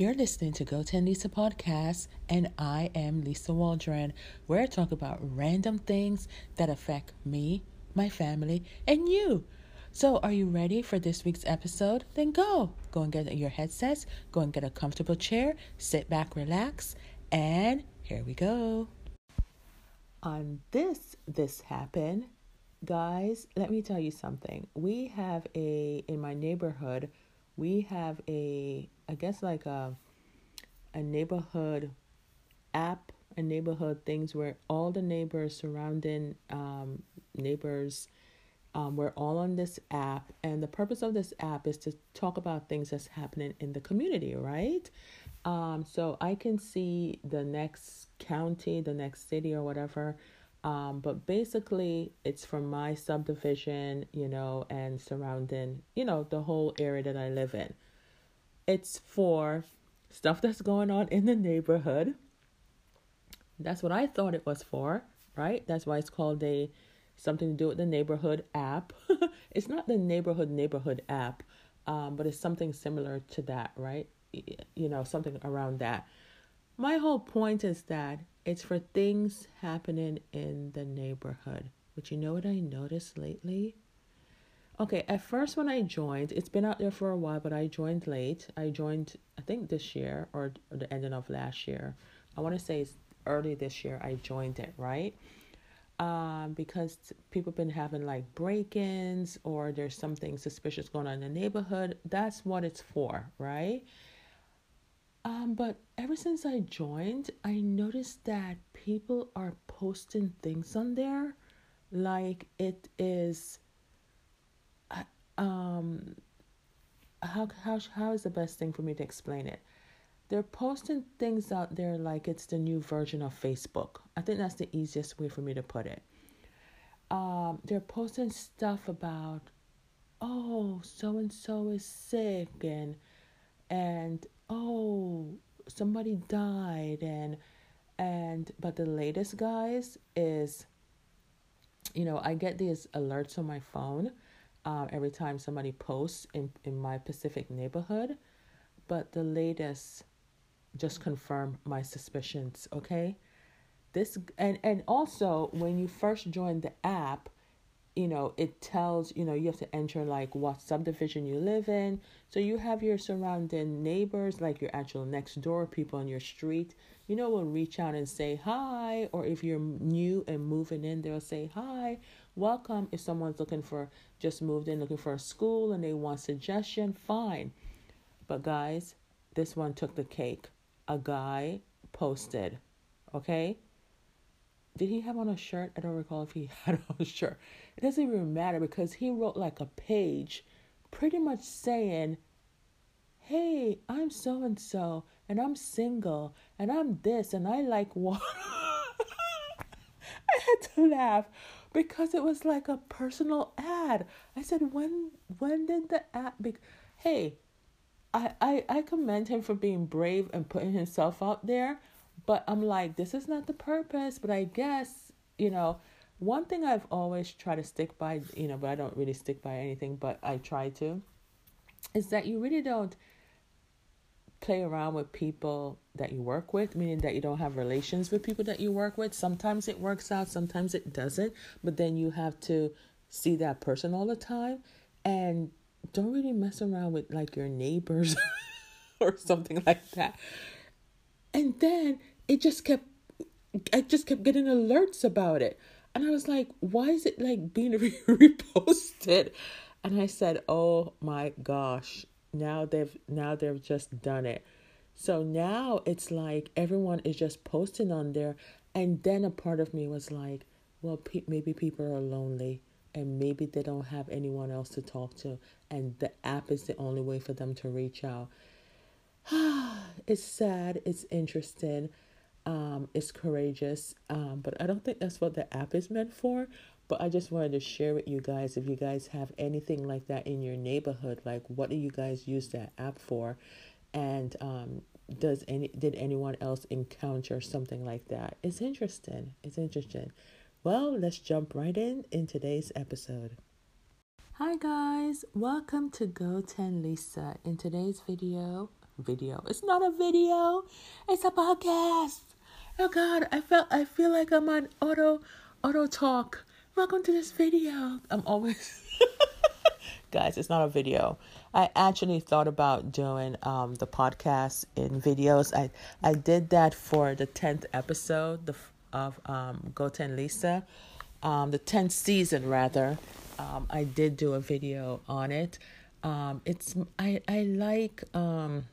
You're listening to Go 10 Lisa podcast, and I am Lisa Waldron, where I talk about random things that affect me, my family, and you. So, are you ready for this week's episode? Then go. Go and get your headsets, go and get a comfortable chair, sit back, relax, and here we go. On this, this happened, guys, let me tell you something. We have a, in my neighborhood, we have a I guess like a a neighborhood app, a neighborhood things where all the neighbors surrounding um, neighbors um, we're all on this app, and the purpose of this app is to talk about things that's happening in the community, right? Um, so I can see the next county, the next city, or whatever. Um, but basically, it's from my subdivision, you know, and surrounding, you know, the whole area that I live in. It's for stuff that's going on in the neighborhood. That's what I thought it was for, right? That's why it's called a something to do with the neighborhood app. it's not the neighborhood neighborhood app, um, but it's something similar to that, right? You know, something around that. My whole point is that it's for things happening in the neighborhood. But you know what I noticed lately? Okay, at first when I joined, it's been out there for a while, but I joined late. I joined, I think this year or, or the ending of last year. I want to say it's early this year I joined it, right? Um, because people been having like break-ins or there's something suspicious going on in the neighborhood. That's what it's for, right? Um, but ever since I joined, I noticed that people are posting things on there like it is um how how how is the best thing for me to explain it? They're posting things out there like it's the new version of Facebook. I think that's the easiest way for me to put it. Um, they're posting stuff about, oh, so and so is sick, and and oh, somebody died, and and but the latest guys is, you know, I get these alerts on my phone um, every time somebody posts in, in my Pacific neighborhood. But the latest just confirmed my suspicions, okay? This and and also when you first join the app, you know, it tells, you know, you have to enter like what subdivision you live in. So you have your surrounding neighbors, like your actual next door people on your street, you know, will reach out and say hi. Or if you're new and moving in, they'll say hi, welcome. If someone's looking for, just moved in looking for a school and they want suggestion, fine. But guys, this one took the cake. A guy posted, okay? Did he have on a shirt? I don't recall if he had on a shirt. It doesn't even matter because he wrote like a page pretty much saying, Hey, I'm so and so, and I'm single, and I'm this, and I like what. I had to laugh because it was like a personal ad. I said, when when did the ad be? Hey, I, I I commend him for being brave and putting himself out there, but I'm like, this is not the purpose. But I guess you know, one thing I've always tried to stick by, you know, but I don't really stick by anything, but I try to, is that you really don't play around with people that you work with, meaning that you don't have relations with people that you work with. Sometimes it works out, sometimes it doesn't, but then you have to see that person all the time and don't really mess around with like your neighbors or something like that. And then it just kept I just kept getting alerts about it. And I was like, why is it like being reposted? And I said, "Oh my gosh, now they've now they've just done it. So now it's like everyone is just posting on there. And then a part of me was like well pe- maybe people are lonely and maybe they don't have anyone else to talk to. And the app is the only way for them to reach out. It's sad. It's interesting. Um, it's courageous. Um, but i don't think that's what the app is meant for but I just wanted to share with you guys if you guys have anything like that in your neighborhood, like what do you guys use that app for? And um, does any did anyone else encounter something like that? It's interesting. It's interesting. Well, let's jump right in in today's episode. Hi guys, welcome to Go 10 Lisa. In today's video, video. It's not a video. It's a podcast. Oh God, I felt I feel like I'm on auto auto talk. Welcome to this video. I'm always guys. It's not a video. I actually thought about doing um, the podcast in videos. I I did that for the tenth episode the, of um, Go 10 Lisa, um, the tenth season rather. Um, I did do a video on it. Um, it's I I like um,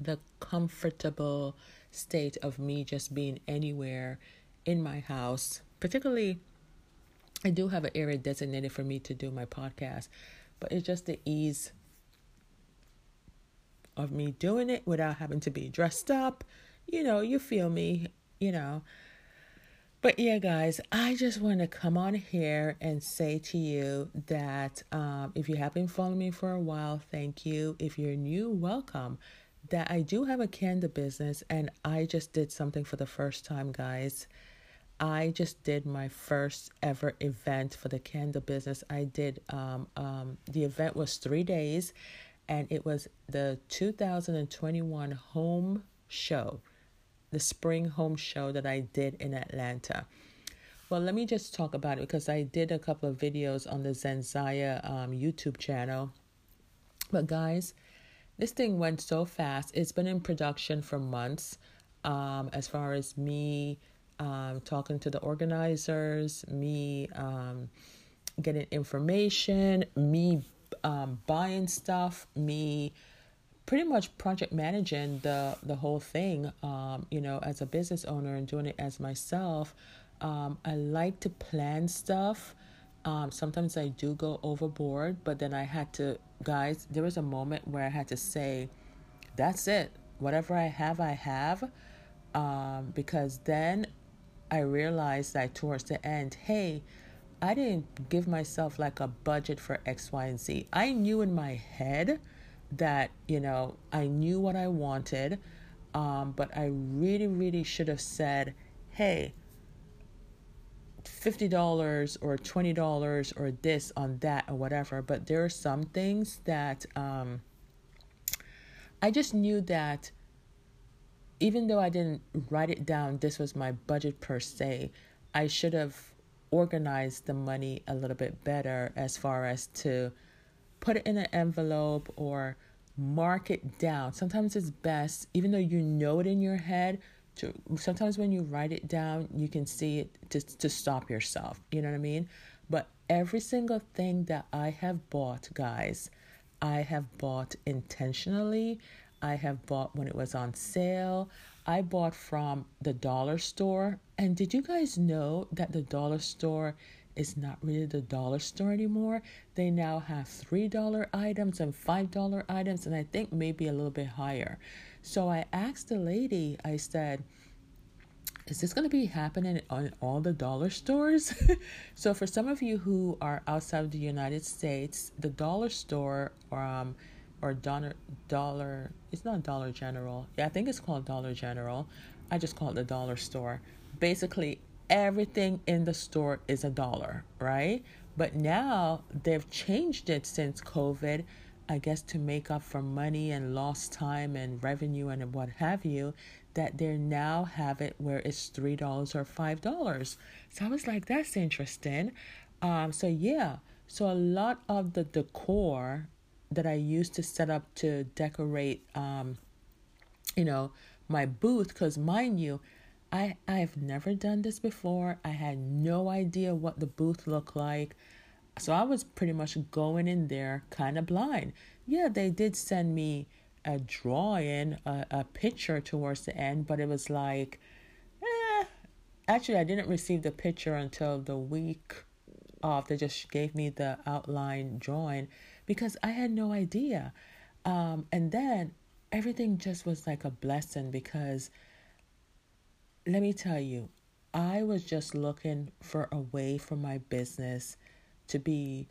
the comfortable state of me just being anywhere in my house. Particularly, I do have an area designated for me to do my podcast, but it's just the ease of me doing it without having to be dressed up. You know, you feel me, you know. But yeah, guys, I just want to come on here and say to you that um, if you have been following me for a while, thank you. If you're new, welcome. That I do have a candle business and I just did something for the first time, guys. I just did my first ever event for the candle business. I did, um, um, the event was three days and it was the 2021 home show the spring home show that I did in Atlanta. Well, let me just talk about it because I did a couple of videos on the Zenzaya um, YouTube channel. But guys, this thing went so fast. It's been in production for months. Um, as far as me um, talking to the organizers, me um, getting information, me um, buying stuff, me pretty much project managing the the whole thing um, you know as a business owner and doing it as myself. Um, i like to plan stuff. Um, sometimes i do go overboard but then i had to guys there was a moment where i had to say that's it. Whatever i have i have. Um, because then i realized that towards the end hey i didn't give myself like a budget for x y and z i knew in my head that you know I knew what I wanted, um, but I really, really should have said, "Hey, fifty dollars or twenty dollars or this on that or whatever." But there are some things that um, I just knew that even though I didn't write it down, this was my budget per se. I should have organized the money a little bit better as far as to put it in an envelope or mark it down. Sometimes it's best, even though you know it in your head, to sometimes when you write it down, you can see it to, to stop yourself. You know what I mean? But every single thing that I have bought, guys, I have bought intentionally. I have bought when it was on sale. I bought from the dollar store. And did you guys know that the dollar store is not really the dollar store anymore. They now have $3 items and $5 items, and I think maybe a little bit higher. So I asked the lady, I said, is this going to be happening on all the dollar stores? so for some of you who are outside of the United States, the dollar store um or dollar dollar it's not Dollar General. Yeah, I think it's called Dollar General. I just call it the dollar store. Basically, everything in the store is a dollar, right? But now they've changed it since COVID, I guess to make up for money and lost time and revenue and what have you, that they now have it where it's $3 or $5. So I was like, that's interesting. Um, so yeah, so a lot of the decor that I used to set up to decorate, um, you know, my booth, because mind you, I I've never done this before. I had no idea what the booth looked like. So I was pretty much going in there kind of blind. Yeah, they did send me a drawing, a, a picture towards the end, but it was like, eh. Actually, I didn't receive the picture until the week off. They just gave me the outline drawing because I had no idea. Um, and then everything just was like a blessing because let me tell you, I was just looking for a way for my business to be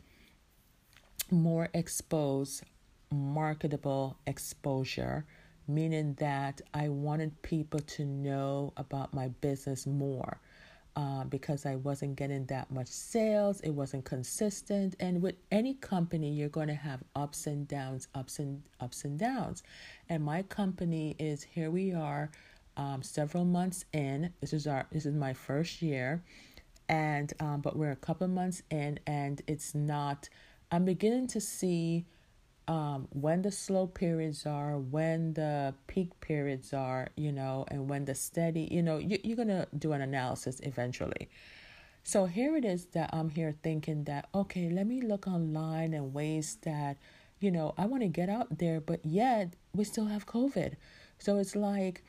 more exposed, marketable exposure, meaning that I wanted people to know about my business more. Uh, because I wasn't getting that much sales. It wasn't consistent. And with any company, you're going to have ups and downs, ups and ups and downs. And my company is here. We are um, several months in. This is our this is my first year, and um, but we're a couple months in, and it's not. I'm beginning to see um, when the slow periods are, when the peak periods are, you know, and when the steady, you know, you, you're going to do an analysis eventually. So here it is that I'm here thinking that, okay, let me look online and ways that, you know, I want to get out there, but yet we still have COVID. So it's like,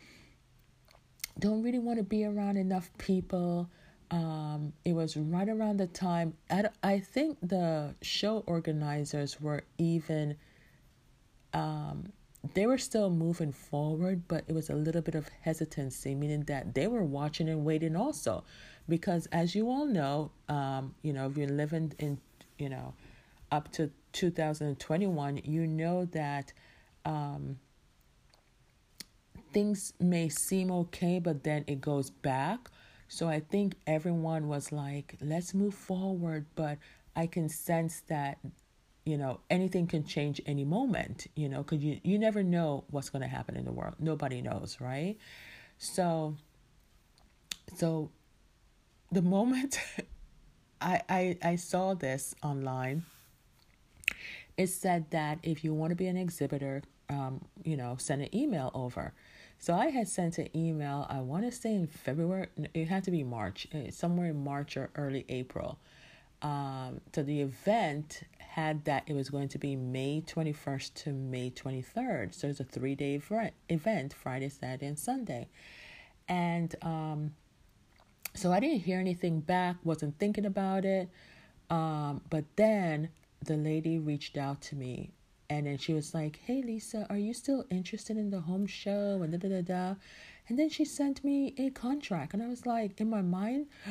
don't really want to be around enough people. Um, it was right around the time I, I think the show organizers were even um, they were still moving forward, but it was a little bit of hesitancy, meaning that they were watching and waiting also, because as you all know, um, you know, if you're living in, you know, up to 2021, you know that um, things may seem okay, but then it goes back. So I think everyone was like, let's move forward, but I can sense that you know anything can change any moment you know because you, you never know what's going to happen in the world. Nobody knows right? So so the moment I, I i saw this online it said that if you want to be an exhibitor um you know send an email over so i had sent an email i want to say in february it had to be march eh, somewhere in march or early april um, to the event had that it was going to be May 21st to May 23rd. So it's a three day event Friday, Saturday, and Sunday. And um, so I didn't hear anything back, wasn't thinking about it. Um, but then the lady reached out to me and then she was like, Hey Lisa, are you still interested in the home show? And da da da da. And then she sent me a contract. And I was like, in my mind,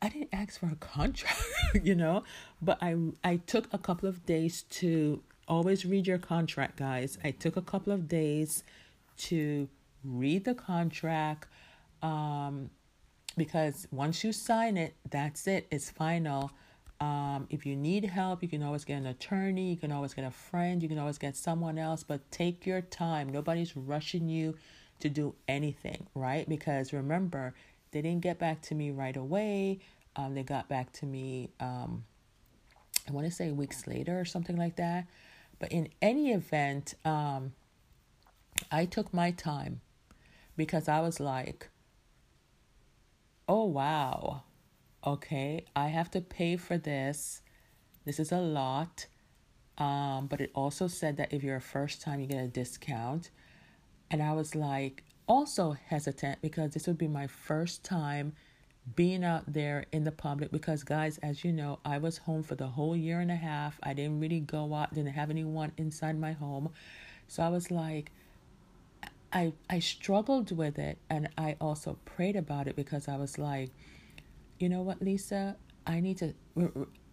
I didn't ask for a contract, you know, but I I took a couple of days to always read your contract, guys. I took a couple of days to read the contract um because once you sign it, that's it. It's final. Um, if you need help, you can always get an attorney, you can always get a friend, you can always get someone else, but take your time. Nobody's rushing you to do anything, right? Because remember, they didn't get back to me right away. Um, they got back to me, um, I want to say weeks later or something like that. But in any event, um, I took my time because I was like, oh, wow. Okay, I have to pay for this. This is a lot. Um, but it also said that if you're a first time, you get a discount. And I was like, also hesitant because this would be my first time being out there in the public because guys as you know i was home for the whole year and a half i didn't really go out didn't have anyone inside my home so i was like i i struggled with it and i also prayed about it because i was like you know what lisa i need to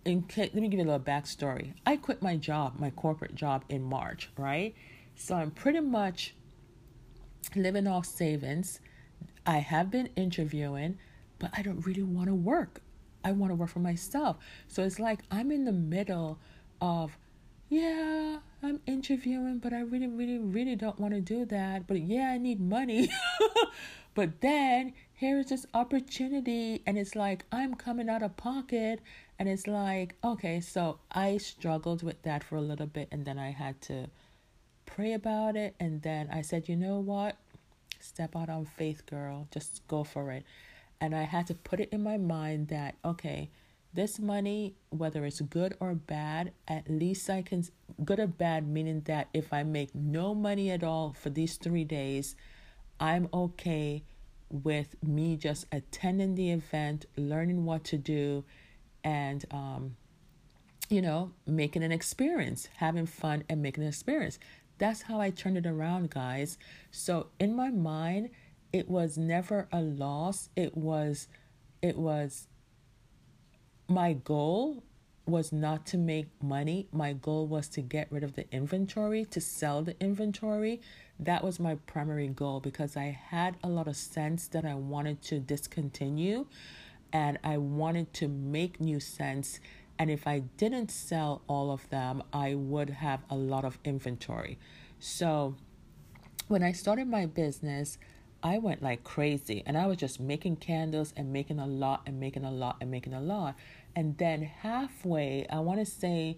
in, let me give you a little backstory i quit my job my corporate job in march right so i'm pretty much living off savings. I have been interviewing, but I don't really want to work. I want to work for myself. So it's like I'm in the middle of, yeah, I'm interviewing, but I really, really, really don't want to do that. But yeah, I need money. but then here is this opportunity, and it's like I'm coming out of pocket. And it's like, okay, so I struggled with that for a little bit, and then I had to pray about it. And then I said, you know what? Step out on faith, girl. Just go for it. And I had to put it in my mind that, okay, this money, whether it's good or bad, at least I can, good or bad, meaning that if I make no money at all for these three days, I'm okay with me just attending the event, learning what to do, and, um, you know, making an experience, having fun and making an experience. That's how I turned it around, guys. So in my mind, it was never a loss. It was it was my goal was not to make money. My goal was to get rid of the inventory, to sell the inventory. That was my primary goal because I had a lot of scents that I wanted to discontinue and I wanted to make new scents. And if I didn't sell all of them, I would have a lot of inventory. So when I started my business, I went like crazy and I was just making candles and making a lot and making a lot and making a lot. And then halfway, I want to say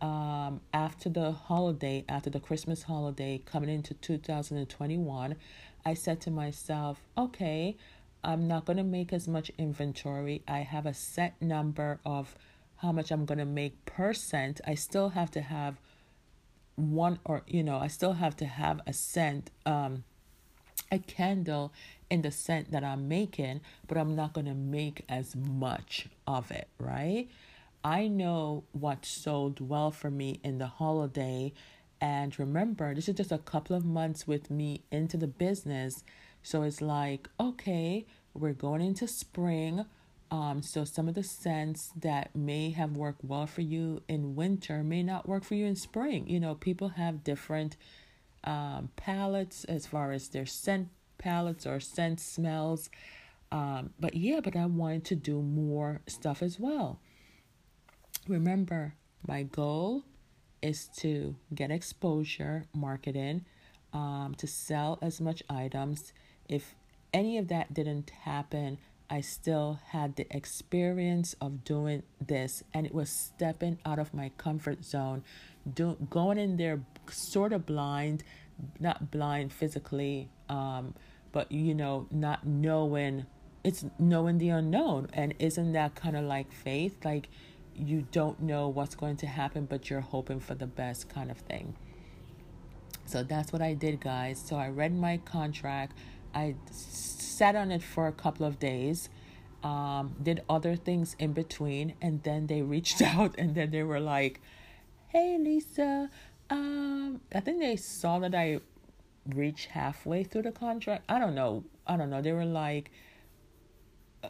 um, after the holiday, after the Christmas holiday coming into 2021, I said to myself, okay, I'm not going to make as much inventory. I have a set number of how much I'm going to make per scent. I still have to have one or, you know, I still have to have a scent, um, a candle in the scent that I'm making, but I'm not going to make as much of it, right? I know what sold well for me in the holiday. And remember, this is just a couple of months with me into the business. So it's like, okay, we're going into spring. Um, so some of the scents that may have worked well for you in winter may not work for you in spring. You know, people have different um, palettes as far as their scent palettes or scent smells. Um, but yeah, but I wanted to do more stuff as well. Remember, my goal is to get exposure, marketing, um, to sell as much items. If any of that didn't happen, I still had the experience of doing this, and it was stepping out of my comfort zone, do, going in there sort of blind, not blind physically, um, but you know, not knowing it's knowing the unknown. And isn't that kind of like faith? Like you don't know what's going to happen, but you're hoping for the best kind of thing. So that's what I did, guys. So I read my contract. I sat on it for a couple of days, um, did other things in between, and then they reached out and then they were like, Hey, Lisa. Um, I think they saw that I reached halfway through the contract. I don't know. I don't know. They were like,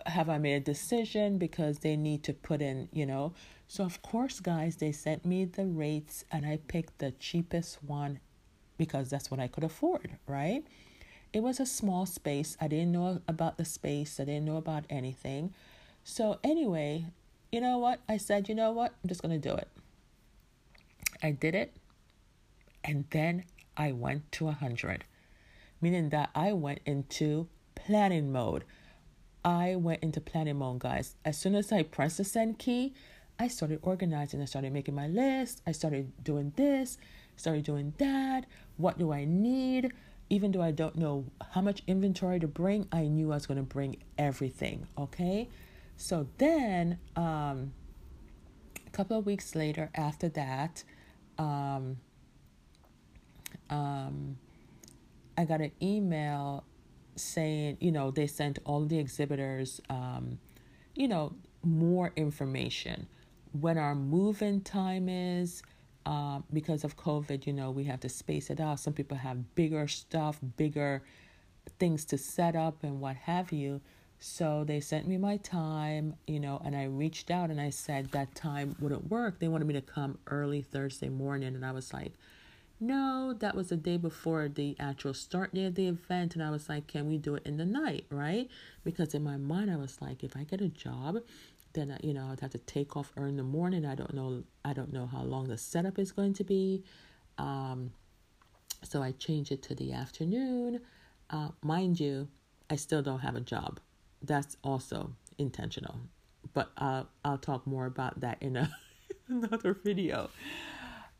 have I made a decision? Because they need to put in, you know. So, of course, guys, they sent me the rates and I picked the cheapest one because that's what I could afford, right? It was a small space. I didn't know about the space, I didn't know about anything. So, anyway, you know what? I said, you know what? I'm just going to do it. I did it. And then I went to 100, meaning that I went into planning mode. I went into planning mode, guys. As soon as I pressed the send key, I started organizing. I started making my list. I started doing this, started doing that. What do I need? Even though I don't know how much inventory to bring, I knew I was going to bring everything. Okay. So then, um, a couple of weeks later, after that, um, um, I got an email saying, you know, they sent all the exhibitors, um, you know, more information. When our move-in time is, uh, because of COVID, you know, we have to space it out. Some people have bigger stuff, bigger things to set up, and what have you. So they sent me my time, you know, and I reached out and I said that time wouldn't work. They wanted me to come early Thursday morning, and I was like, no, that was the day before the actual start day of the event. And I was like, can we do it in the night, right? Because in my mind, I was like, if I get a job, then you know I'd have to take off early in the morning. I don't know. I don't know how long the setup is going to be. Um, so I changed it to the afternoon. Uh, mind you, I still don't have a job. That's also intentional, but uh, I'll talk more about that in a, another video.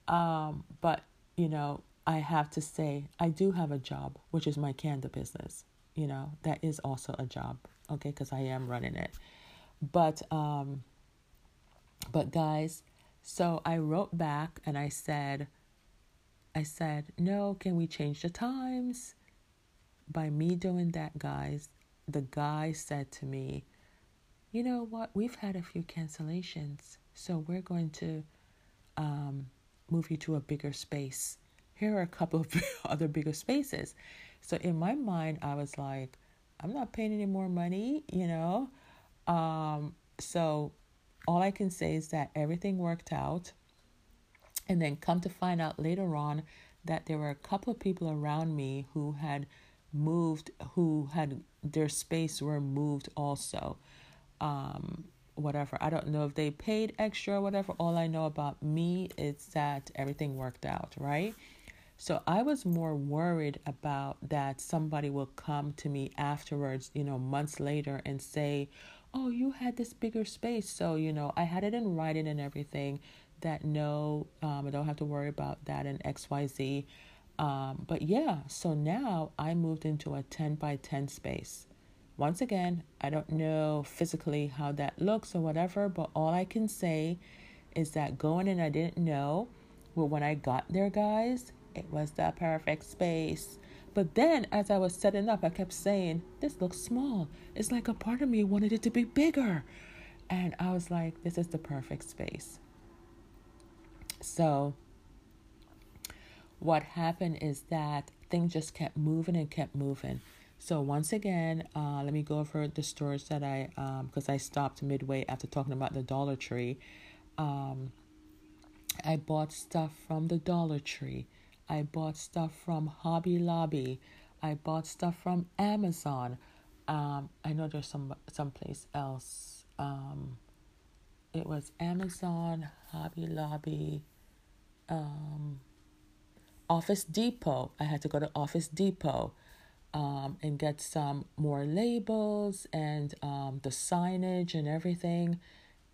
Um, but you know, I have to say I do have a job, which is my candle business. You know, that is also a job, okay, because I am running it. But um but guys, so I wrote back and I said I said, "No, can we change the times?" By me doing that, guys, the guy said to me, "You know what? We've had a few cancellations, so we're going to um move you to a bigger space. Here are a couple of other bigger spaces. So in my mind, I was like, I'm not paying any more money, you know. Um, so all I can say is that everything worked out. And then come to find out later on that there were a couple of people around me who had moved, who had their space were moved also. Um, whatever. I don't know if they paid extra or whatever. All I know about me is that everything worked out, right? So I was more worried about that somebody will come to me afterwards, you know, months later and say, Oh, you had this bigger space. So, you know, I had it in writing and everything that no, um, I don't have to worry about that in XYZ. Um, but yeah, so now I moved into a 10 by 10 space. Once again, I don't know physically how that looks or whatever, but all I can say is that going in, I didn't know. But when I got there, guys, it was the perfect space. But then, as I was setting up, I kept saying, This looks small. It's like a part of me wanted it to be bigger. And I was like, This is the perfect space. So, what happened is that things just kept moving and kept moving. So once again, uh, let me go over the stores that I, because um, I stopped midway after talking about the Dollar Tree. Um, I bought stuff from the Dollar Tree. I bought stuff from Hobby Lobby. I bought stuff from Amazon. Um, I know there's some someplace else. Um, it was Amazon, Hobby Lobby, um, Office Depot. I had to go to Office Depot um, and get some more labels and um, the signage and everything.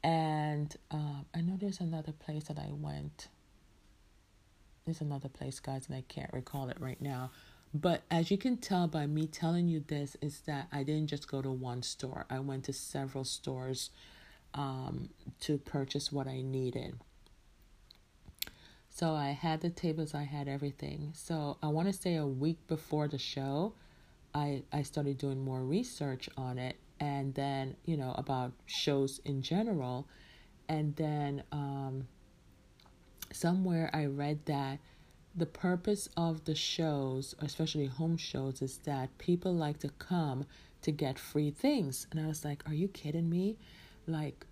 And um, I know there's another place that I went. There's another place, guys, and I can't recall it right now. But as you can tell by me telling you this, is that I didn't just go to one store. I went to several stores um, to purchase what I needed. So I had the tables, I had everything. So I want to say a week before the show, I, I started doing more research on it and then, you know, about shows in general. And then um, somewhere I read that the purpose of the shows, especially home shows, is that people like to come to get free things. And I was like, are you kidding me? Like,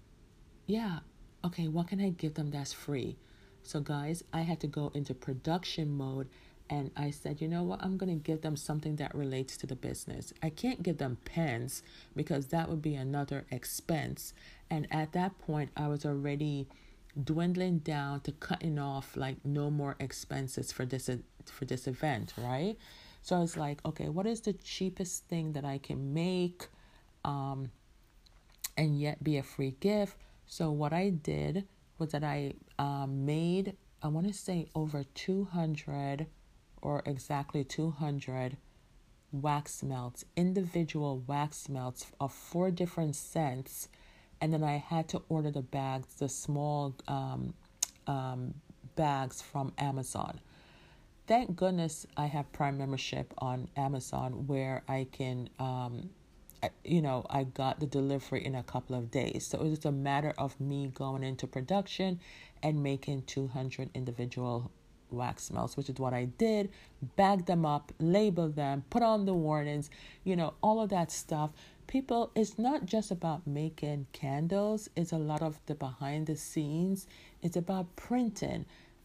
yeah, okay, what can I give them that's free? So, guys, I had to go into production mode and I said, you know what? I'm going to give them something that relates to the business. I can't give them pens because that would be another expense. And at that point, I was already dwindling down to cutting off like no more expenses for this for this event, right? So I was like, okay, what is the cheapest thing that I can make um and yet be a free gift? So what I did was that I um, made I want to say over 200 or exactly 200 wax melts, individual wax melts of four different scents. And then I had to order the bags, the small um, um, bags from Amazon. Thank goodness I have Prime membership on Amazon where I can, um, I, you know, I got the delivery in a couple of days. So it was a matter of me going into production and making 200 individual wax melts, which is what I did. Bag them up, label them, put on the warnings, you know, all of that stuff. People, it's not just about making candles, it's a lot of the behind the scenes. It's about printing,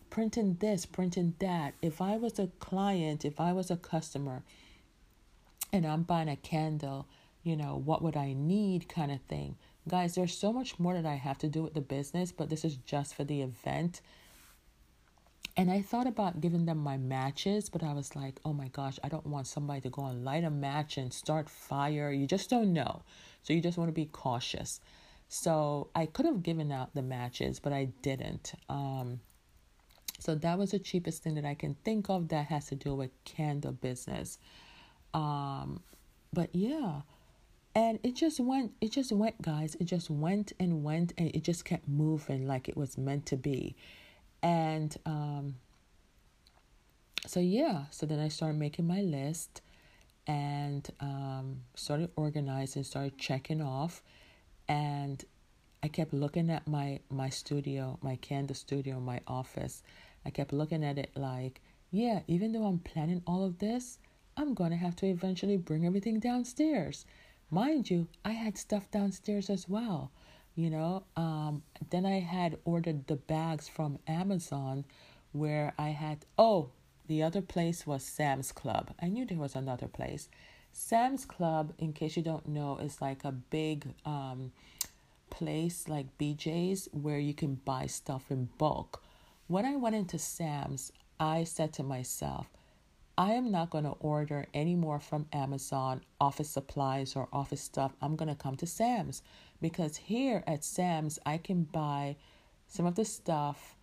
printing this, printing that. If I was a client, if I was a customer, and I'm buying a candle, you know, what would I need kind of thing. Guys, there's so much more that I have to do with the business, but this is just for the event. And I thought about giving them my matches, but I was like, oh my gosh, I don't want somebody to go and light a match and start fire. You just don't know. So you just want to be cautious. So I could have given out the matches, but I didn't. Um, so that was the cheapest thing that I can think of that has to do with candle business. Um, but yeah, and it just went, it just went, guys. It just went and went, and it just kept moving like it was meant to be. And um, so, yeah, so then I started making my list and um, started organizing, started checking off. And I kept looking at my, my studio, my candle studio, my office. I kept looking at it like, yeah, even though I'm planning all of this, I'm going to have to eventually bring everything downstairs. Mind you, I had stuff downstairs as well you know. Um, then I had ordered the bags from Amazon where I had, oh, the other place was Sam's Club. I knew there was another place. Sam's Club, in case you don't know, is like a big um, place like BJ's where you can buy stuff in bulk. When I went into Sam's, I said to myself, I am not going to order any more from Amazon office supplies or office stuff. I'm going to come to Sam's because here at Sam's, I can buy some of the stuff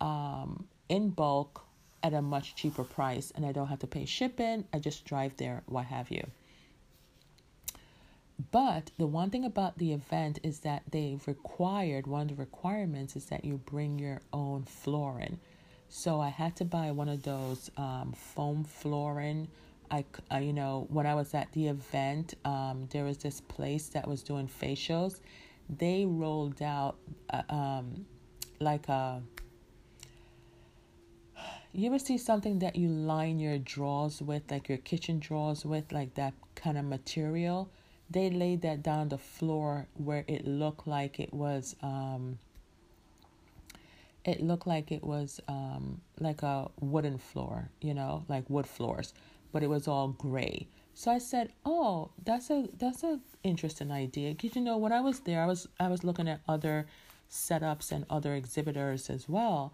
um, in bulk at a much cheaper price and I don't have to pay shipping. I just drive there, what have you. But the one thing about the event is that they required one of the requirements is that you bring your own flooring. So I had to buy one of those um, foam flooring. I, uh, you know, when I was at the event, um, there was this place that was doing facials. They rolled out uh, um, like a you ever see something that you line your drawers with, like your kitchen drawers with, like that kind of material? They laid that down the floor where it looked like it was um it looked like it was um like a wooden floor, you know, like wood floors, but it was all gray. So I said, "Oh, that's a that's a interesting idea." Cuz you know, when I was there, I was I was looking at other setups and other exhibitors as well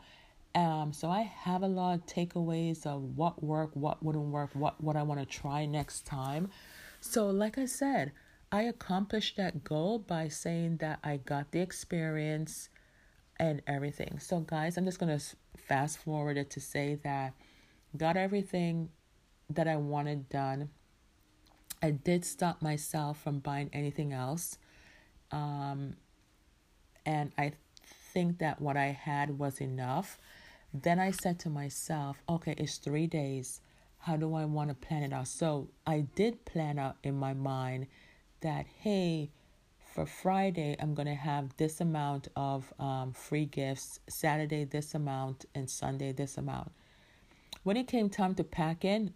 um, so I have a lot of takeaways of what worked, what wouldn't work, what what I want to try next time. So like I said, I accomplished that goal by saying that I got the experience and everything. So guys, I'm just to fast forward it to say that got everything that I wanted done. I did stop myself from buying anything else. Um, and I think that what I had was enough. Then I said to myself, okay, it's three days. How do I want to plan it out? So I did plan out in my mind that, hey, for Friday, I'm going to have this amount of um, free gifts, Saturday, this amount, and Sunday, this amount. When it came time to pack in,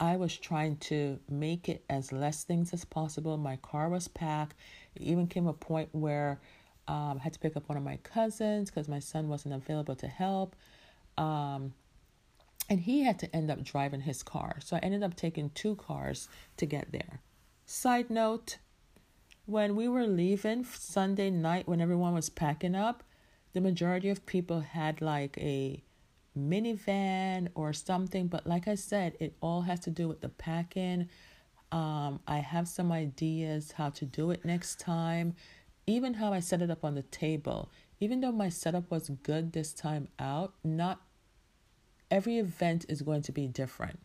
I was trying to make it as less things as possible. My car was packed. It even came a point where um, I had to pick up one of my cousins because my son wasn't available to help. Um, and he had to end up driving his car. So I ended up taking two cars to get there. Side note when we were leaving Sunday night, when everyone was packing up, the majority of people had like a minivan or something. But like I said, it all has to do with the packing. Um, I have some ideas how to do it next time, even how I set it up on the table. Even though my setup was good this time out, not every event is going to be different.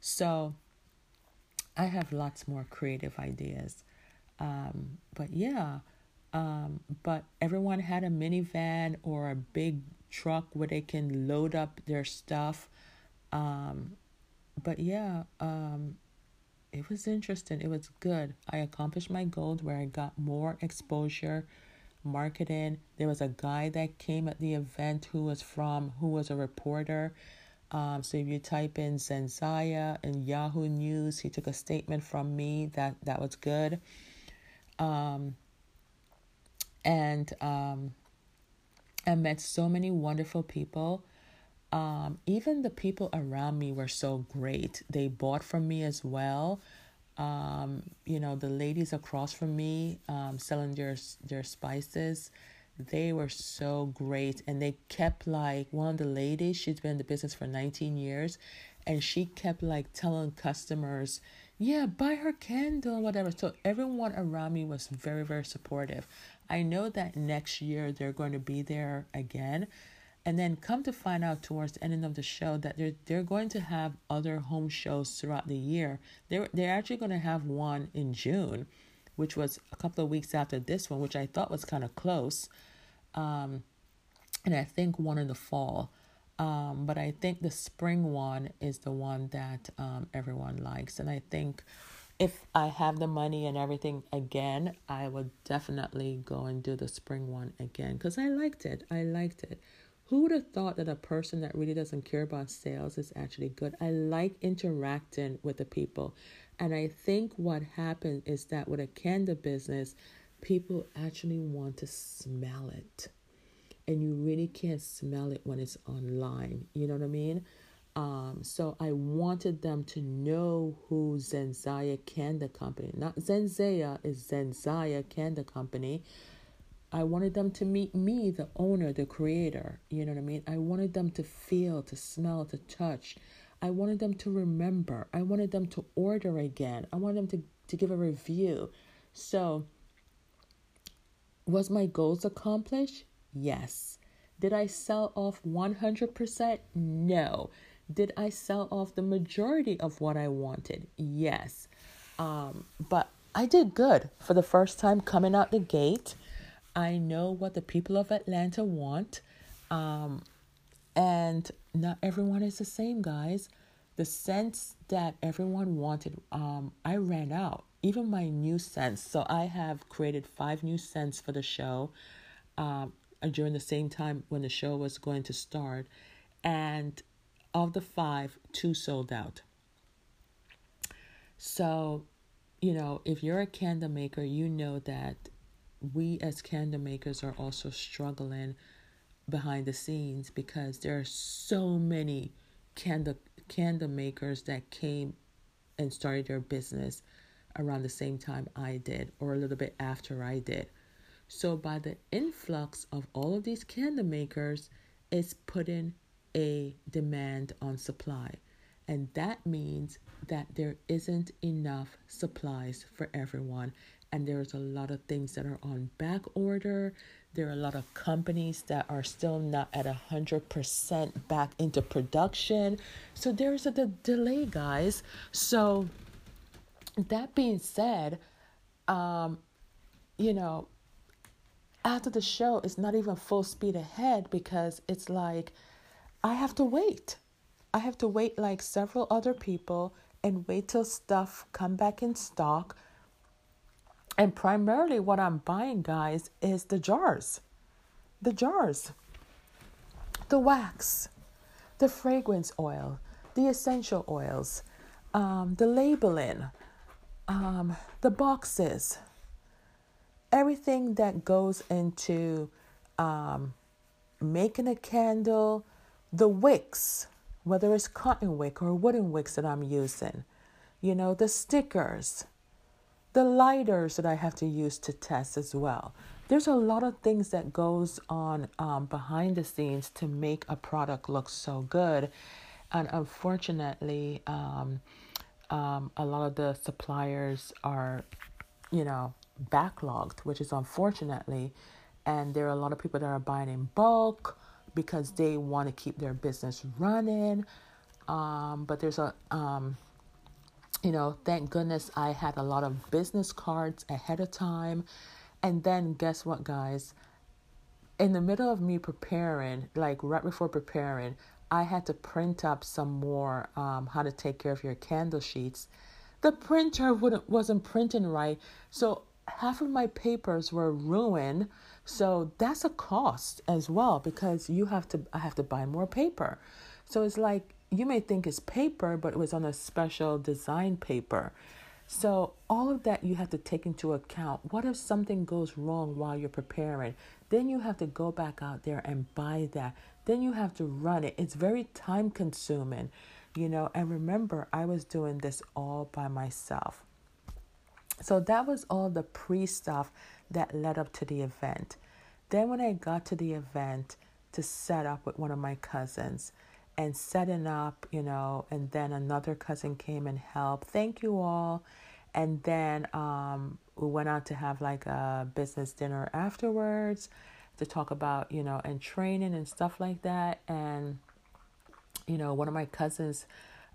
So I have lots more creative ideas. Um, but yeah, um, but everyone had a minivan or a big truck where they can load up their stuff. Um, but yeah, um, it was interesting. It was good. I accomplished my goal where I got more exposure marketing. There was a guy that came at the event who was from who was a reporter. Um, so if you type in Zenzaya and Yahoo News, he took a statement from me that that was good. Um, and um, I met so many wonderful people. Um, even the people around me were so great. They bought from me as well. Um, you know, the ladies across from me um, selling their their spices, they were so great, and they kept like one of the ladies. She's been in the business for nineteen years, and she kept like telling customers, "Yeah, buy her candle, whatever." So everyone around me was very very supportive. I know that next year they're going to be there again and then come to find out towards the end of the show that they're they're going to have other home shows throughout the year. They're they're actually going to have one in June, which was a couple of weeks after this one, which I thought was kind of close. Um, and I think one in the fall. Um, but I think the spring one is the one that um, everyone likes. And I think if I have the money and everything again, I would definitely go and do the spring one again because I liked it. I liked it. Who would have thought that a person that really doesn't care about sales is actually good? I like interacting with the people. And I think what happened is that with a candle business, people actually want to smell it. And you really can't smell it when it's online. You know what I mean? Um, so I wanted them to know who Zenzaya Candle Company, not Zenzaya is Zenzaya Candle Company. I wanted them to meet me, the owner, the creator. You know what I mean? I wanted them to feel, to smell, to touch. I wanted them to remember. I wanted them to order again. I wanted them to, to give a review. So, was my goals accomplished? Yes. Did I sell off 100%? No. Did I sell off the majority of what I wanted? Yes. Um, but I did good for the first time coming out the gate. I know what the people of Atlanta want. Um, and not everyone is the same, guys. The scents that everyone wanted, um, I ran out. Even my new scents. So I have created five new scents for the show um, during the same time when the show was going to start. And of the five, two sold out. So, you know, if you're a candle maker, you know that we as candle makers are also struggling behind the scenes because there are so many candle candle makers that came and started their business around the same time I did or a little bit after I did. So by the influx of all of these candle makers, it's putting a demand on supply. And that means that there isn't enough supplies for everyone. And there's a lot of things that are on back order. There are a lot of companies that are still not at 100% back into production. So there's a de- delay, guys. So, that being said, um, you know, after the show, it's not even full speed ahead because it's like, I have to wait. I have to wait like several other people and wait till stuff come back in stock. And primarily what I'm buying, guys, is the jars. The jars. The wax, the fragrance oil, the essential oils, um, the labeling, um, the boxes, everything that goes into um, making a candle, the wicks, whether it's cotton wick or wooden wicks that I'm using, you know, the stickers, the lighters that I have to use to test as well. There's a lot of things that goes on um, behind the scenes to make a product look so good, and unfortunately, um, um, a lot of the suppliers are, you know, backlogged, which is unfortunately, and there are a lot of people that are buying in bulk because they want to keep their business running. Um, but there's a, um, you know, thank goodness I had a lot of business cards ahead of time. And then guess what, guys? In the middle of me preparing, like right before preparing, I had to print up some more um, how to take care of your candle sheets. The printer wouldn't wasn't printing right, so half of my papers were ruined so that's a cost as well because you have to I have to buy more paper. So it's like you may think it's paper, but it was on a special design paper. So all of that you have to take into account. What if something goes wrong while you're preparing? Then you have to go back out there and buy that. Then you have to run it. It's very time consuming, you know. And remember, I was doing this all by myself. So that was all the pre stuff that led up to the event. Then, when I got to the event to set up with one of my cousins and setting up, you know, and then another cousin came and helped. Thank you all. And then um, we went out to have like a business dinner afterwards to talk about, you know, and training and stuff like that. And, you know, one of my cousins'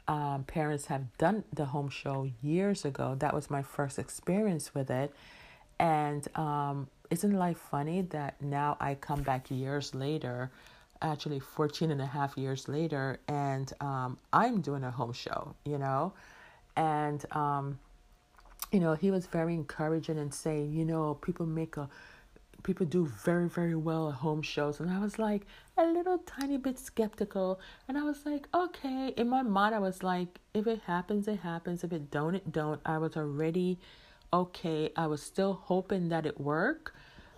um, parents have done the home show years ago. That was my first experience with it. And um, isn't life funny that now I come back years later, actually 14 and a half years later, and um, I'm doing a home show, you know? And, um, you know, he was very encouraging and saying, you know, people make a, people do very, very well at home shows. And I was like a little tiny bit skeptical. And I was like, okay. In my mind, I was like, if it happens, it happens. If it don't, it don't. I was already okay, I was still hoping that it work,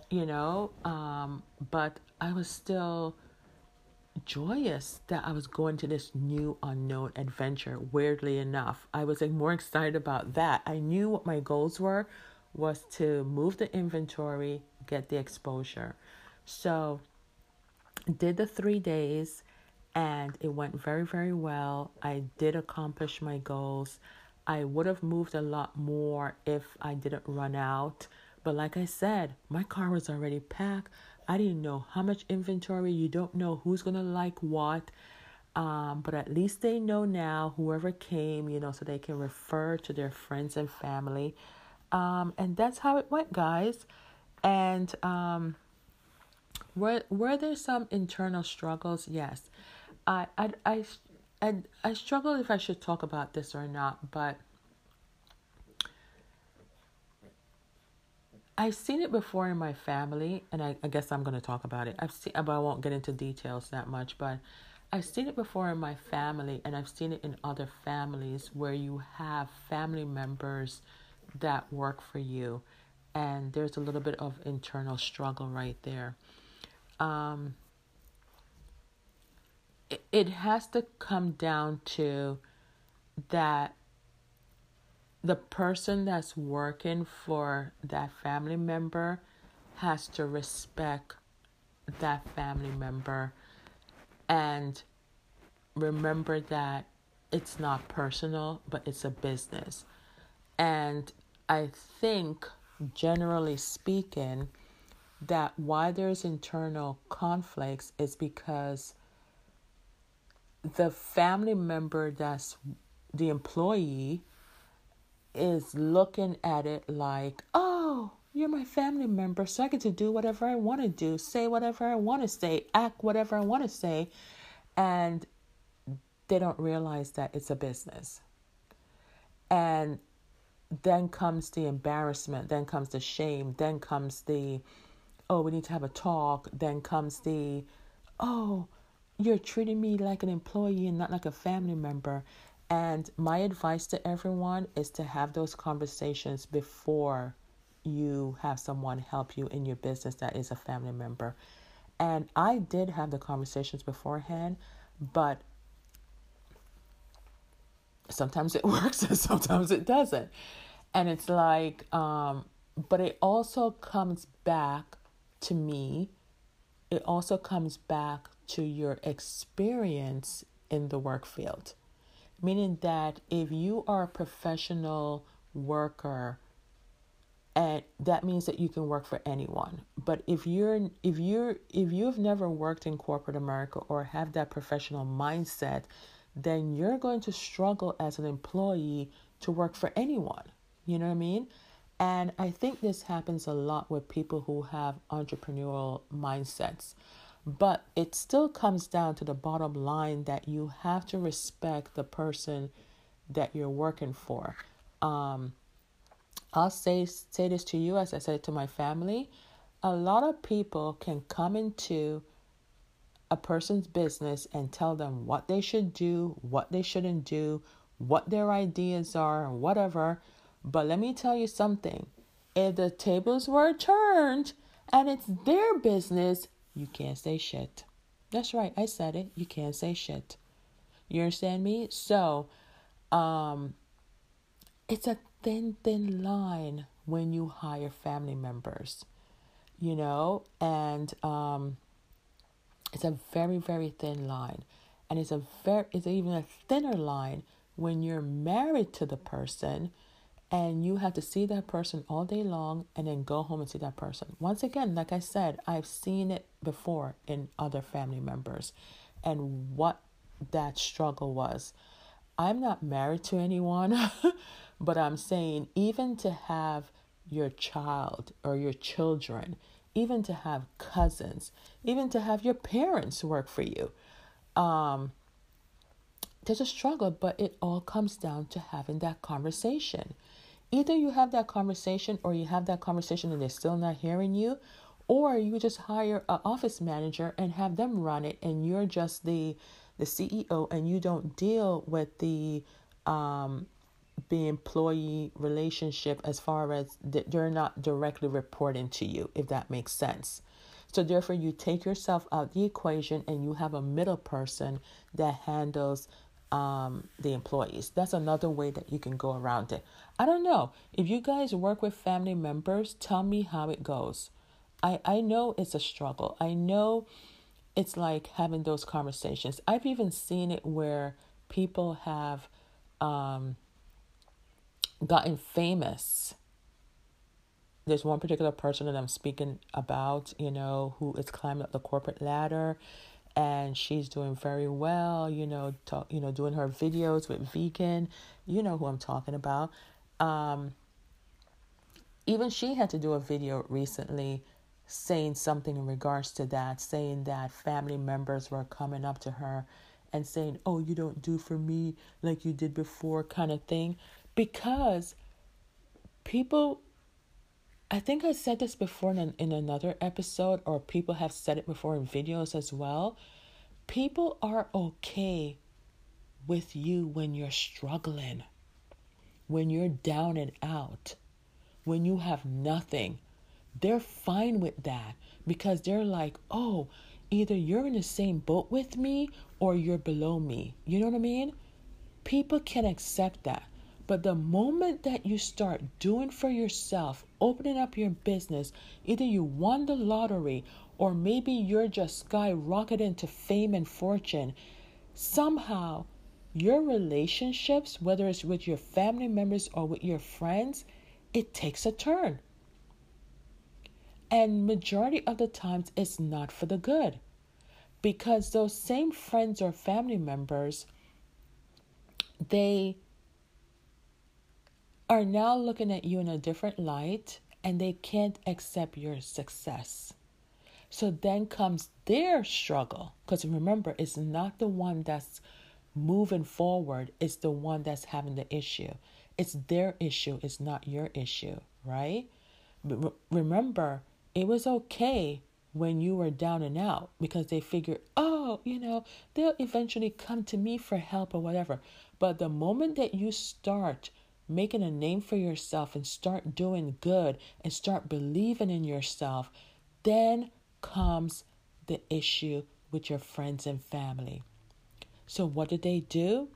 you know, um, but I was still joyous that I was going to this new unknown adventure. Weirdly enough, I was like more excited about that. I knew what my goals were was to move the inventory, get the exposure. So, did the 3 days and it went very very well. I did accomplish my goals. I would have moved a lot more if I didn't run out. But like I said, my car was already packed. I didn't know how much inventory. You don't know who's going to like what. Um, but at least they know now, whoever came, you know, so they can refer to their friends and family. Um, and that's how it went, guys. And um, were, were there some internal struggles? Yes. I, I, I, I, I struggle if I should talk about this or not, but I've seen it before in my family, and I, I guess I'm going to talk about it. I've seen, but I won't get into details that much. But I've seen it before in my family, and I've seen it in other families where you have family members that work for you, and there's a little bit of internal struggle right there. Um, it, it has to come down to that the person that's working for that family member has to respect that family member and remember that it's not personal, but it's a business. And I think, generally speaking, that why there's internal conflicts is because the family member that's the employee is looking at it like, oh, you're my family member, so I get to do whatever I want to do, say whatever I want to say, act whatever I want to say. And they don't realize that it's a business. And then comes the embarrassment, then comes the shame, then comes the, oh, we need to have a talk, then comes the, oh, you're treating me like an employee and not like a family member. And my advice to everyone is to have those conversations before you have someone help you in your business that is a family member. And I did have the conversations beforehand, but sometimes it works and sometimes it doesn't. And it's like, um, but it also comes back to me, it also comes back to your experience in the work field meaning that if you are a professional worker and that means that you can work for anyone but if you're if you're if you've never worked in corporate america or have that professional mindset then you're going to struggle as an employee to work for anyone you know what i mean and i think this happens a lot with people who have entrepreneurial mindsets but it still comes down to the bottom line that you have to respect the person that you're working for. Um, I'll say say this to you as I said to my family. A lot of people can come into a person's business and tell them what they should do, what they shouldn't do, what their ideas are, whatever. But let me tell you something. If the tables were turned and it's their business, you can't say shit. That's right, I said it. You can't say shit. You understand me? So, um, it's a thin, thin line when you hire family members, you know, and um, it's a very, very thin line, and it's a very, it's even a thinner line when you're married to the person and you have to see that person all day long and then go home and see that person. Once again, like I said, I've seen it before in other family members and what that struggle was. I'm not married to anyone, but I'm saying even to have your child or your children, even to have cousins, even to have your parents work for you. Um, there's a struggle, but it all comes down to having that conversation. Either you have that conversation or you have that conversation and they're still not hearing you, or you just hire an office manager and have them run it and you're just the the CEO and you don't deal with the um the employee relationship as far as they're not directly reporting to you, if that makes sense. So, therefore, you take yourself out the equation and you have a middle person that handles um, the employees. That's another way that you can go around it. I don't know. If you guys work with family members, tell me how it goes. I, I know it's a struggle. I know it's like having those conversations. I've even seen it where people have um, gotten famous. There's one particular person that I'm speaking about, you know, who is climbing up the corporate ladder and she's doing very well, you know, talk, you know, doing her videos with vegan, you know who I'm talking about. Um, even she had to do a video recently saying something in regards to that, saying that family members were coming up to her and saying, Oh, you don't do for me like you did before, kind of thing. Because people, I think I said this before in, in another episode, or people have said it before in videos as well. People are okay with you when you're struggling, when you're down and out, when you have nothing. They're fine with that because they're like, oh, either you're in the same boat with me or you're below me. You know what I mean? People can accept that. But the moment that you start doing for yourself, opening up your business, either you won the lottery or maybe you're just skyrocketing to fame and fortune, somehow your relationships, whether it's with your family members or with your friends, it takes a turn. And majority of the times it's not for the good. Because those same friends or family members they are now looking at you in a different light and they can't accept your success. So then comes their struggle. Because remember, it's not the one that's moving forward, it's the one that's having the issue. It's their issue, it's not your issue, right? But remember, it was okay when you were down and out because they figured, oh, you know, they'll eventually come to me for help or whatever. But the moment that you start making a name for yourself and start doing good and start believing in yourself, then comes the issue with your friends and family. So, what did they do?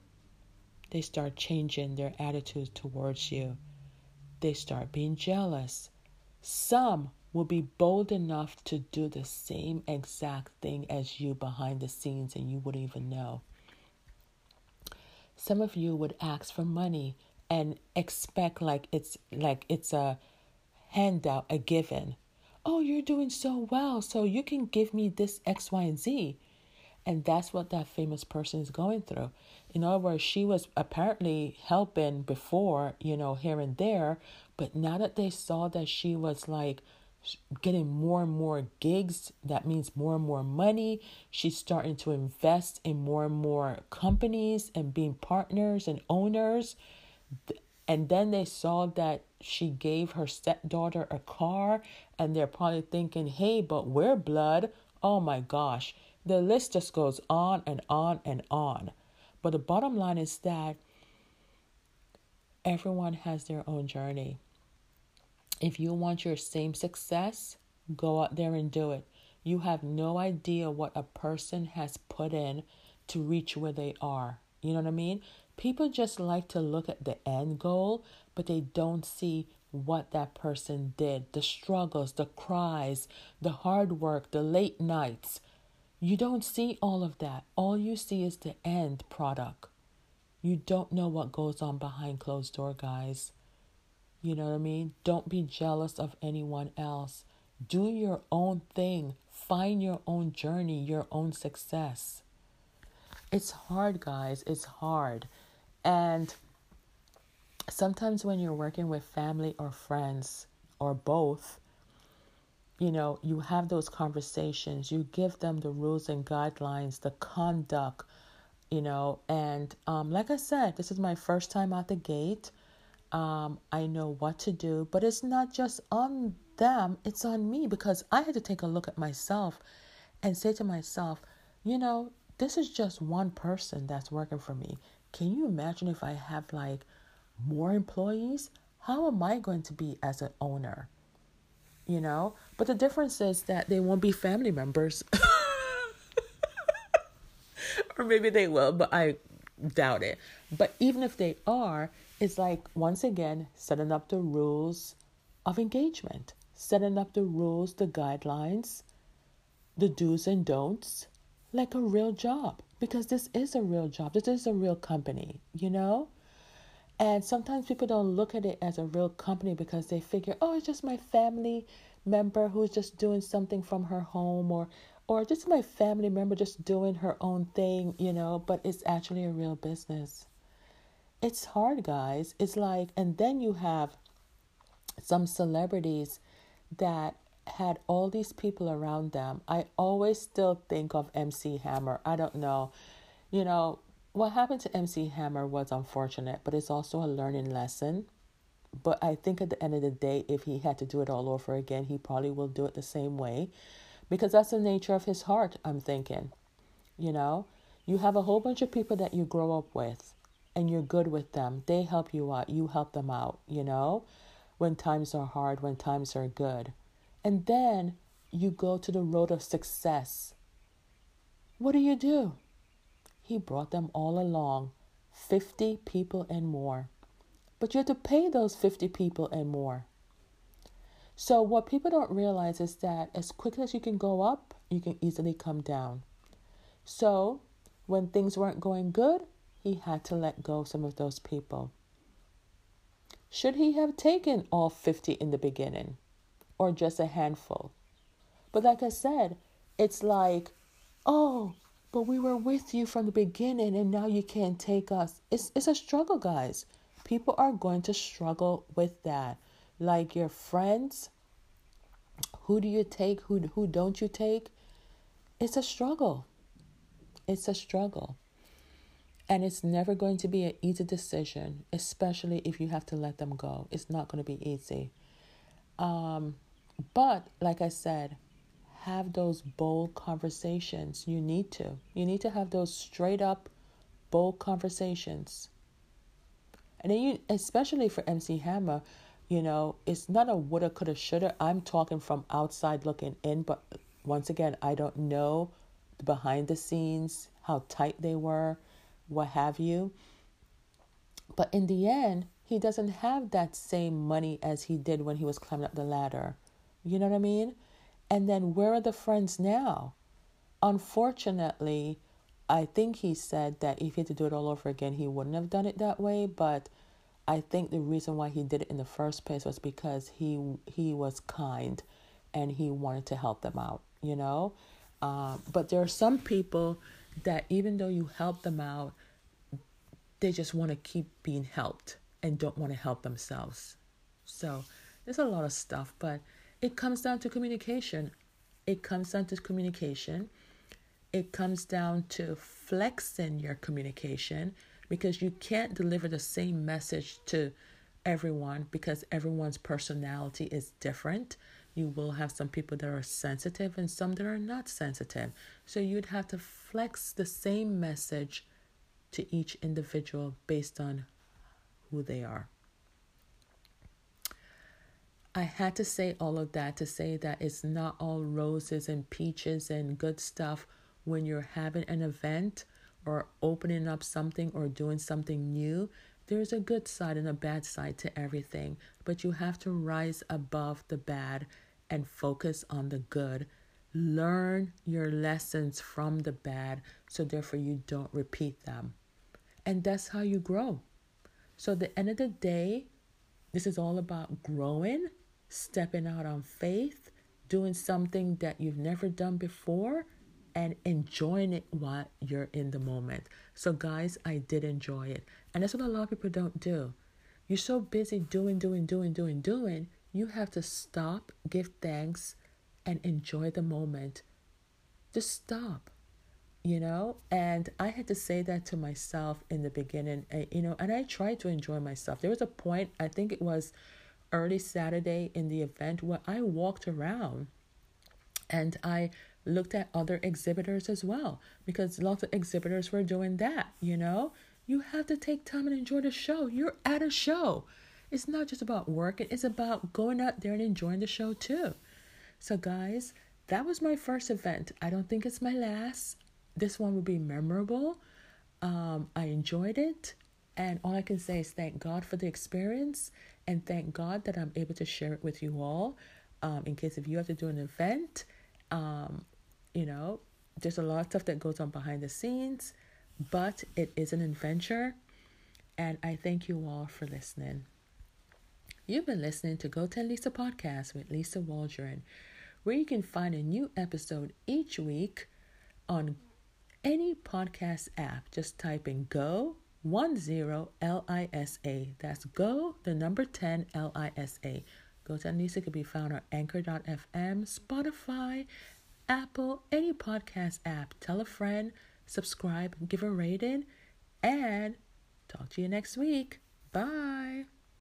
They start changing their attitudes towards you. They start being jealous. Some will be bold enough to do the same exact thing as you behind the scenes and you wouldn't even know. Some of you would ask for money and expect like it's like it's a handout, a given. Oh, you're doing so well, so you can give me this X, Y, and Z. And that's what that famous person is going through. In other words, she was apparently helping before, you know, here and there, but now that they saw that she was like getting more and more gigs. That means more and more money. She's starting to invest in more and more companies and being partners and owners. And then they saw that she gave her stepdaughter a car, and they're probably thinking, hey, but we're blood. Oh my gosh. The list just goes on and on and on. But the bottom line is that everyone has their own journey. If you want your same success, go out there and do it. You have no idea what a person has put in to reach where they are. You know what I mean? People just like to look at the end goal, but they don't see what that person did the struggles, the cries, the hard work, the late nights. You don't see all of that. All you see is the end product. You don't know what goes on behind closed door, guys. You know what I mean? Don't be jealous of anyone else. Do your own thing. Find your own journey, your own success. It's hard, guys. It's hard. And sometimes when you're working with family or friends or both, you know, you have those conversations, you give them the rules and guidelines, the conduct, you know, and um, like I said, this is my first time out the gate. Um, I know what to do, but it's not just on them, it's on me because I had to take a look at myself and say to myself, you know, this is just one person that's working for me. Can you imagine if I have like more employees, how am I going to be as an owner? You know? But the difference is that they won't be family members. or maybe they will, but I doubt it. But even if they are, it's like once again setting up the rules of engagement, setting up the rules, the guidelines, the do's and don'ts, like a real job. Because this is a real job, this is a real company, you know? And sometimes people don't look at it as a real company because they figure, oh, it's just my family member who's just doing something from her home or or just my family member just doing her own thing, you know, but it's actually a real business. It's hard, guys. It's like, and then you have some celebrities that had all these people around them. I always still think of MC Hammer. I don't know. You know, what happened to MC Hammer was unfortunate, but it's also a learning lesson. But I think at the end of the day, if he had to do it all over again, he probably will do it the same way because that's the nature of his heart, I'm thinking. You know, you have a whole bunch of people that you grow up with and you're good with them. They help you out, you help them out, you know, when times are hard, when times are good. And then you go to the road of success. What do you do? He brought them all along, 50 people and more. But you have to pay those 50 people and more. So, what people don't realize is that as quickly as you can go up, you can easily come down. So, when things weren't going good, he had to let go some of those people. Should he have taken all 50 in the beginning or just a handful? But like I said, it's like, oh, but we were with you from the beginning and now you can't take us. It's, it's a struggle, guys. People are going to struggle with that like your friends who do you take who who don't you take it's a struggle it's a struggle and it's never going to be an easy decision especially if you have to let them go it's not going to be easy um, but like i said have those bold conversations you need to you need to have those straight up bold conversations and then you especially for mc hammer you know, it's not a woulda, coulda, shoulda. I'm talking from outside looking in, but once again, I don't know the behind the scenes, how tight they were, what have you. But in the end, he doesn't have that same money as he did when he was climbing up the ladder. You know what I mean? And then where are the friends now? Unfortunately, I think he said that if he had to do it all over again, he wouldn't have done it that way. But I think the reason why he did it in the first place was because he he was kind and he wanted to help them out, you know. Uh, but there are some people that even though you help them out, they just want to keep being helped and don't want to help themselves. So there's a lot of stuff, but it comes down to communication. It comes down to communication. It comes down to flexing your communication because you can't deliver the same message to everyone because everyone's personality is different. You will have some people that are sensitive and some that are not sensitive. So you'd have to flex the same message to each individual based on who they are. I had to say all of that to say that it's not all roses and peaches and good stuff when you're having an event or opening up something or doing something new, there's a good side and a bad side to everything. But you have to rise above the bad and focus on the good. Learn your lessons from the bad so therefore you don't repeat them. And that's how you grow. So, at the end of the day, this is all about growing, stepping out on faith, doing something that you've never done before, and enjoying it while you're in the moment. So, guys, I did enjoy it. And that's what a lot of people don't do. You're so busy doing, doing, doing, doing, doing, you have to stop, give thanks, and enjoy the moment. Just stop, you know? And I had to say that to myself in the beginning, and, you know, and I tried to enjoy myself. There was a point, I think it was early Saturday in the event, where I walked around and I looked at other exhibitors as well because lots of exhibitors were doing that, you know? You have to take time and enjoy the show. You're at a show. It's not just about working, it's about going out there and enjoying the show too. So, guys, that was my first event. I don't think it's my last. This one will be memorable. Um, I enjoyed it. And all I can say is thank God for the experience and thank God that I'm able to share it with you all. Um, in case if you have to do an event, um, you know, there's a lot of stuff that goes on behind the scenes, but it is an adventure. And I thank you all for listening. You've been listening to Go 10 Lisa podcast with Lisa Waldron, where you can find a new episode each week on any podcast app. Just type in Go 10 L I S A. That's Go, the number 10 L I S A. Go 10 Lisa can be found on Anchor.fm, Spotify, Apple, any podcast app. Tell a friend, subscribe, give a rating, and talk to you next week. Bye.